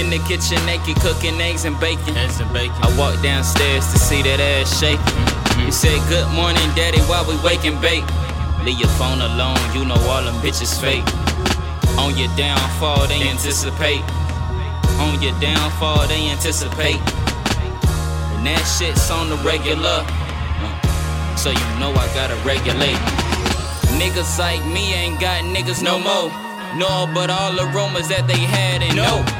In the kitchen, naked, cooking eggs and bacon. Eggs and bacon. I walked downstairs to see that ass shaking. Mm-hmm. You said, Good morning, daddy, while we waking bake. Leave your phone alone, you know all them bitches fake. On your downfall, they anticipate. On your downfall, they anticipate. And that shit's on the regular. Uh, so you know I gotta regulate. Niggas like me ain't got niggas no more. No, but all the rumors that they had and no.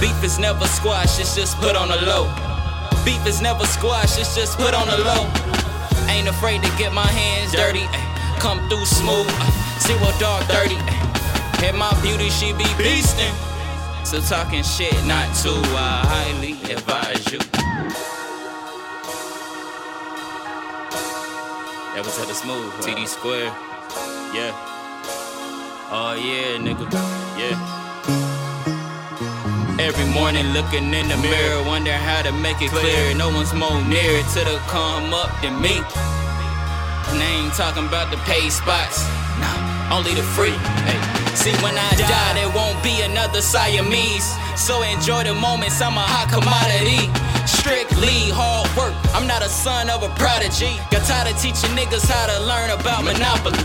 Beef is never squash, it's just put on the low. Beef is never squash, it's just put on the low. Ain't afraid to get my hands dirty, ay. come through smooth. Ay. Zero dark thirty. Hit my beauty, she be beastin'. So talking shit, not too. I highly advise you. That was at the smooth. TD Square. Yeah. Oh yeah, nigga. Yeah. Every morning looking in the mirror, wonder how to make it clear. No one's more near to the come up than me. And I ain't talking about the paid spots, nah, only the free. Hey. See, when I die, there won't be another Siamese. So enjoy the moments, I'm a hot commodity. Strictly hard work, I'm not a son of a prodigy. Got tired of teaching niggas how to learn about Monopoly.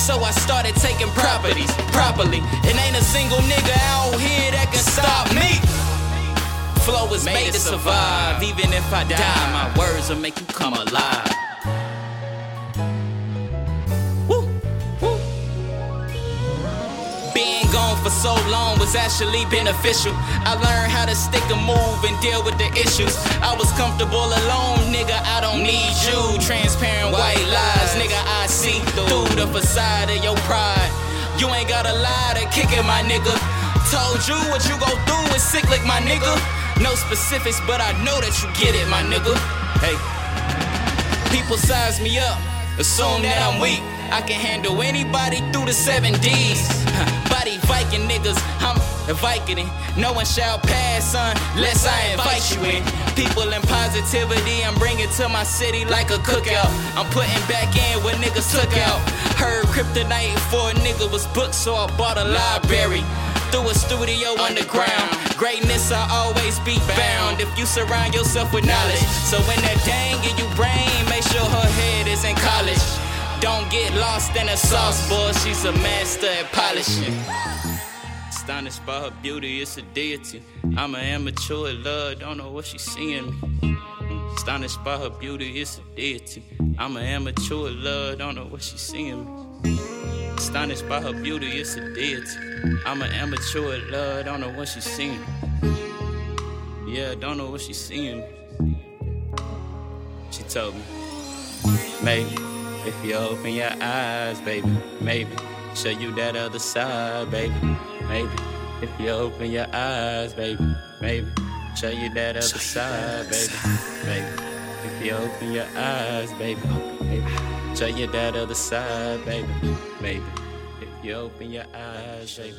So I started taking properties properly. It ain't a single nigga out here that can stop me. Flow is made, to survive. Even if I die, my words will make you come alive. Woo, woo. Being gone for so long was actually beneficial. I learned how to stick and move and deal with the issues. I was comfortable alone, nigga. I don't need you. Transparent white lies, nigga. I see through the facade of your pride. You ain't gotta lie to kick it, my nigga. Told you what you gon' do is like my nigga. No specifics, but I know that you get it, my nigga. Hey, people size me up, assume that I'm weak. I can handle anybody through the seven D's. Body Viking niggas, I'm a Viking. No one shall pass, unless I invite you in. People and positivity, I'm bringing to my city like a cookout. I'm putting back in what niggas took out. Heard kryptonite for a nigga was booked, so I bought a library through a studio underground. Greatness, I always be bound if you surround yourself with knowledge. So when that dang in your brain, make sure her head is in college. Don't get lost in the sauce, boy. She's a master at polishing. Astonished by her beauty, it's a deity. I'm an amateur at love, don't know what she's seeing me. Astonished by her beauty, it's a deity. I'm an amateur at love, don't know what she's seeing me. Astonished by her beauty, it's a deity. I'm an amateur at love, don't know what she's seeing. Yeah, don't know what she's seeing. She told me, maybe if you open your eyes, baby, maybe show you that other side, baby, maybe if you open your eyes, baby, maybe show you that other side, baby, maybe if you open your eyes, baby, maybe show you that other side, baby, maybe if you open your eyes, baby.